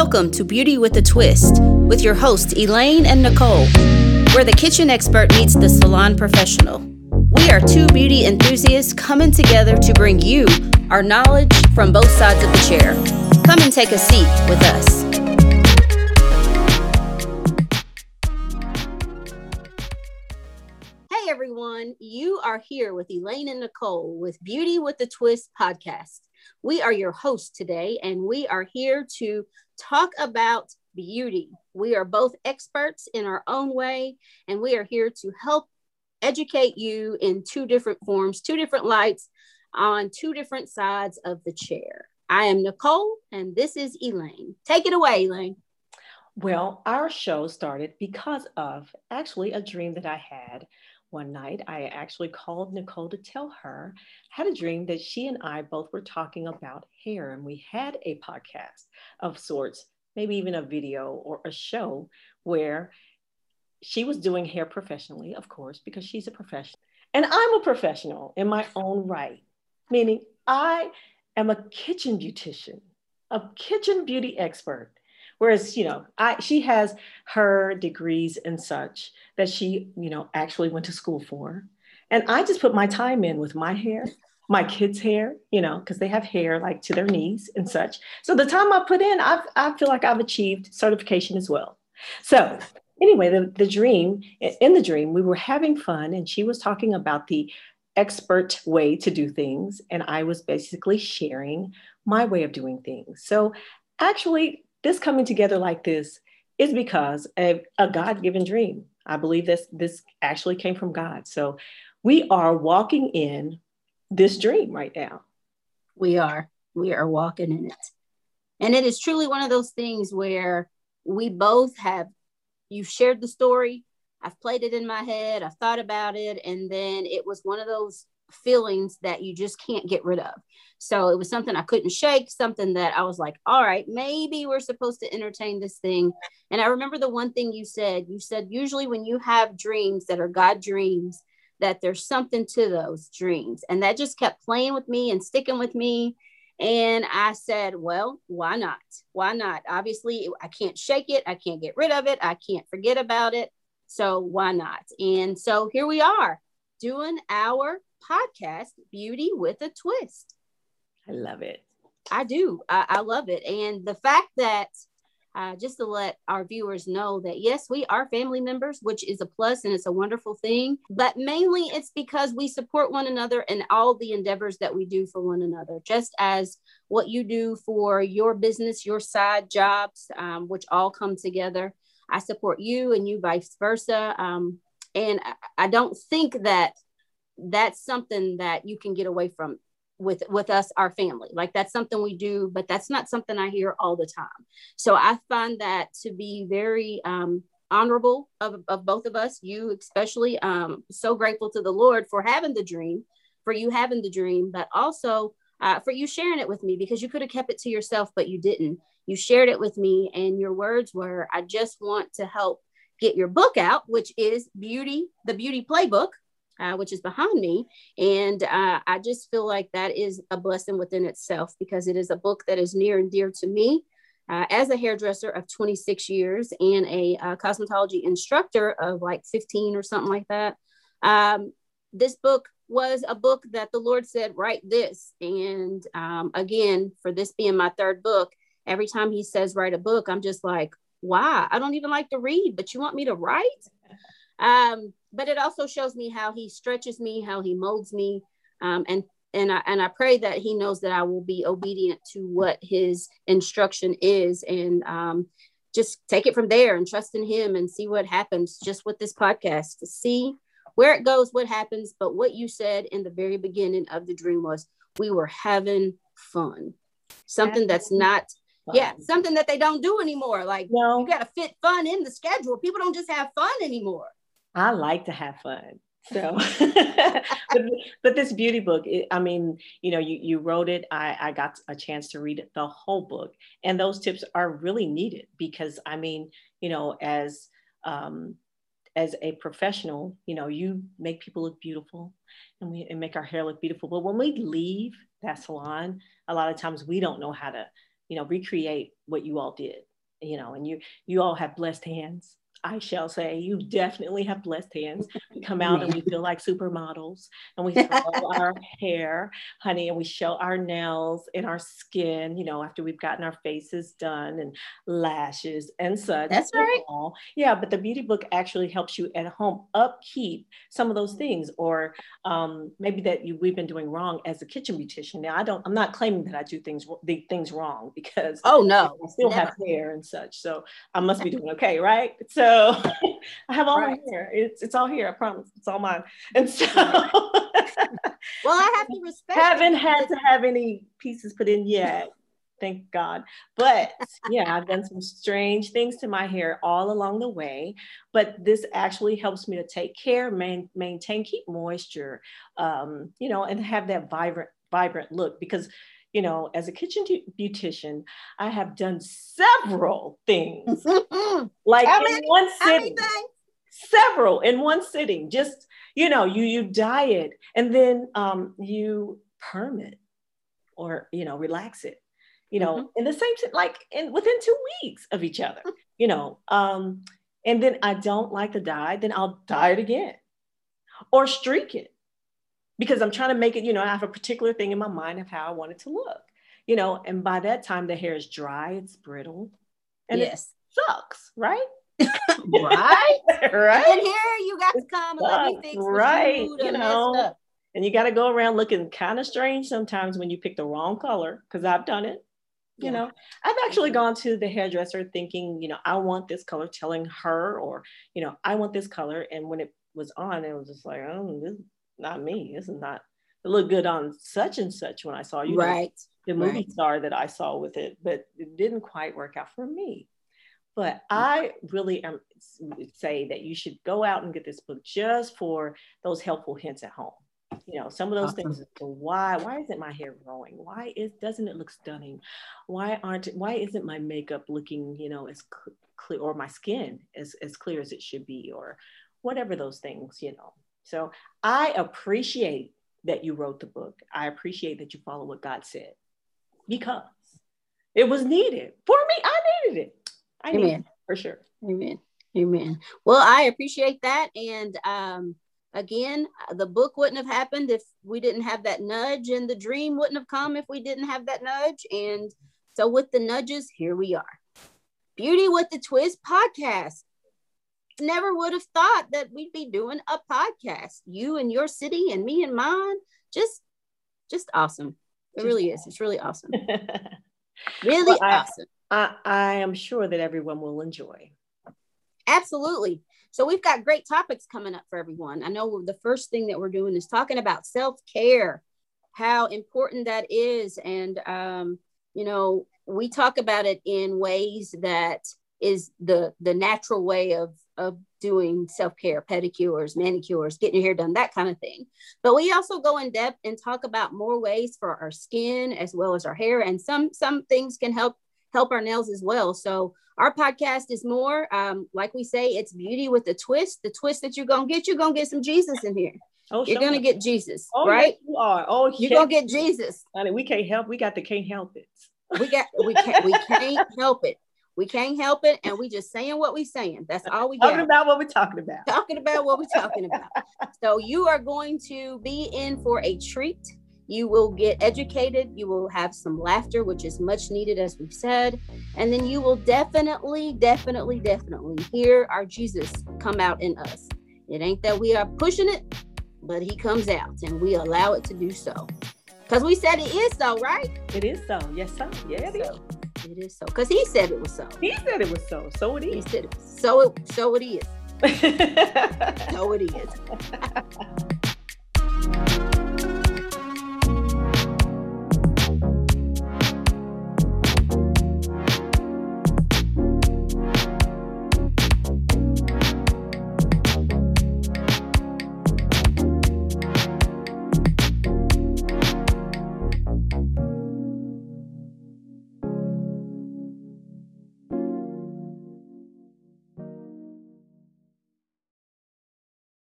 Welcome to Beauty with a Twist with your hosts Elaine and Nicole, where the kitchen expert meets the salon professional. We are two beauty enthusiasts coming together to bring you our knowledge from both sides of the chair. Come and take a seat with us. Hey everyone, you are here with Elaine and Nicole with Beauty with a Twist podcast. We are your hosts today, and we are here to talk about beauty. We are both experts in our own way, and we are here to help educate you in two different forms, two different lights on two different sides of the chair. I am Nicole, and this is Elaine. Take it away, Elaine. Well, our show started because of actually a dream that I had one night. I actually called Nicole to tell her I had a dream that she and I both were talking about hair, and we had a podcast of sorts, maybe even a video or a show where she was doing hair professionally, of course, because she's a professional. And I'm a professional in my own right, meaning I am a kitchen beautician, a kitchen beauty expert. Whereas, you know, I she has her degrees and such that she, you know, actually went to school for. And I just put my time in with my hair, my kids' hair, you know, because they have hair like to their knees and such. So the time I put in, I've, I feel like I've achieved certification as well. So anyway, the, the dream, in the dream, we were having fun and she was talking about the expert way to do things. And I was basically sharing my way of doing things. So actually, this coming together like this is because of a God given dream. I believe this, this actually came from God. So we are walking in this dream right now. We are. We are walking in it. And it is truly one of those things where we both have, you've shared the story. I've played it in my head. I've thought about it. And then it was one of those feelings that you just can't get rid of. So it was something I couldn't shake, something that I was like, all right, maybe we're supposed to entertain this thing. And I remember the one thing you said you said, usually when you have dreams that are God dreams, that there's something to those dreams. And that just kept playing with me and sticking with me. And I said, well, why not? Why not? Obviously, I can't shake it. I can't get rid of it. I can't forget about it. So why not? And so here we are doing our podcast, Beauty with a Twist. I love it. I do. I, I love it. And the fact that uh, just to let our viewers know that yes, we are family members, which is a plus and it's a wonderful thing. But mainly it's because we support one another in all the endeavors that we do for one another, just as what you do for your business, your side jobs, um, which all come together. I support you and you vice versa. Um, and I, I don't think that that's something that you can get away from with with us our family. Like that's something we do but that's not something i hear all the time. So i find that to be very um, honorable of, of both of us you especially um, so grateful to the lord for having the dream for you having the dream but also uh, for you sharing it with me because you could have kept it to yourself but you didn't. You shared it with me and your words were i just want to help get your book out which is beauty the beauty playbook uh, which is behind me. And uh, I just feel like that is a blessing within itself because it is a book that is near and dear to me. Uh, as a hairdresser of 26 years and a uh, cosmetology instructor of like 15 or something like that, um, this book was a book that the Lord said, write this. And um, again, for this being my third book, every time He says, write a book, I'm just like, why? I don't even like to read, but you want me to write? Um, but it also shows me how he stretches me, how he molds me, um, and and I and I pray that he knows that I will be obedient to what his instruction is, and um, just take it from there and trust in him and see what happens. Just with this podcast to see where it goes, what happens. But what you said in the very beginning of the dream was we were having fun, something that's not yeah something that they don't do anymore like no. you got to fit fun in the schedule people don't just have fun anymore I like to have fun. So, but, but, this beauty book, it, I mean, you know, you, you wrote it. I, I got a chance to read the whole book. And those tips are really needed because, I mean, you know, as, um, as a professional, you know, you make people look beautiful and we and make our hair look beautiful. But when we leave that salon, a lot of times we don't know how to, you know, recreate what you all did. you know, and you you all have blessed hands. I shall say, you definitely have blessed hands. We come out and we feel like supermodels and we show our hair, honey, and we show our nails and our skin, you know, after we've gotten our faces done and lashes and such. That's right. All. Yeah, but the beauty book actually helps you at home upkeep some of those things, or um, maybe that you, we've been doing wrong as a kitchen beautician. Now, I don't, I'm not claiming that I do things, the things wrong because oh no, I still never. have hair and such. So I must be doing okay, right? So so I have all right. my hair. It's it's all here. I promise. It's all mine. And so well, I have to respect. Haven't had to have any pieces put in yet. Thank God. But yeah, I've done some strange things to my hair all along the way. But this actually helps me to take care, main, maintain, keep moisture, um, you know, and have that vibrant, vibrant look because you know, as a kitchen beautician, I have done several things. like in one sitting. Several in one sitting. Just, you know, you you diet and then um, you perm it or you know, relax it. You know, mm-hmm. in the same like in within two weeks of each other, you know. Um, and then I don't like the dye, then I'll dye it again or streak it because I'm trying to make it, you know, I have a particular thing in my mind of how I want it to look, you know, and by that time the hair is dry, it's brittle, and yes. it sucks, right? right, right. And here you got to come and let me fix right, you know, and you got to go around looking kind of strange sometimes when you pick the wrong color because I've done it. You yeah. know, I've actually mm-hmm. gone to the hairdresser thinking, you know, I want this color, telling her, or you know, I want this color, and when it was on, it was just like, oh, this not me. This is not it looked good on such and such when I saw you. Right. The movie right. star that I saw with it, but it didn't quite work out for me. But mm-hmm. I really am say that you should go out and get this book just for those helpful hints at home. You know, some of those awesome. things. Why? Why isn't my hair growing? Why is doesn't it look stunning? Why aren't? Why isn't my makeup looking? You know, as clear or my skin as as clear as it should be, or whatever those things. You know, so I appreciate that you wrote the book. I appreciate that you follow what God said because it was needed for me. I needed it. I Amen. Needed it for sure. Amen. Amen. Well, I appreciate that. And um, again, the book wouldn't have happened if we didn't have that nudge, and the dream wouldn't have come if we didn't have that nudge. And so, with the nudges, here we are. Beauty with the Twist podcast never would have thought that we'd be doing a podcast. You and your city and me and mine. Just just awesome. It really is. It's really awesome. really well, I, awesome. I, I am sure that everyone will enjoy. Absolutely. So we've got great topics coming up for everyone. I know the first thing that we're doing is talking about self-care, how important that is. And um, you know, we talk about it in ways that is the the natural way of of doing self-care pedicures manicures getting your hair done that kind of thing but we also go in depth and talk about more ways for our skin as well as our hair and some some things can help help our nails as well so our podcast is more um, like we say it's beauty with a twist the twist that you're gonna get you're gonna get some jesus in here Oh, you're gonna get Jesus, oh, right? Yes, you are. Oh, you're gonna get Jesus. Honey, we can't help. We got the can't help it. We got we can't we can't help it. We can't help it, and we just saying what we saying. That's all we talking about. What we're talking about. Talking about what we're talking about. so you are going to be in for a treat. You will get educated. You will have some laughter, which is much needed, as we've said, and then you will definitely, definitely, definitely hear our Jesus come out in us. It ain't that we are pushing it, but He comes out, and we allow it to do so. Because we said it is so, right? It is so. Yes, sir. Yeah, it so. is. It is so because he said it was so. He said it was so. So it is. He said it. So it. So it is. so it is.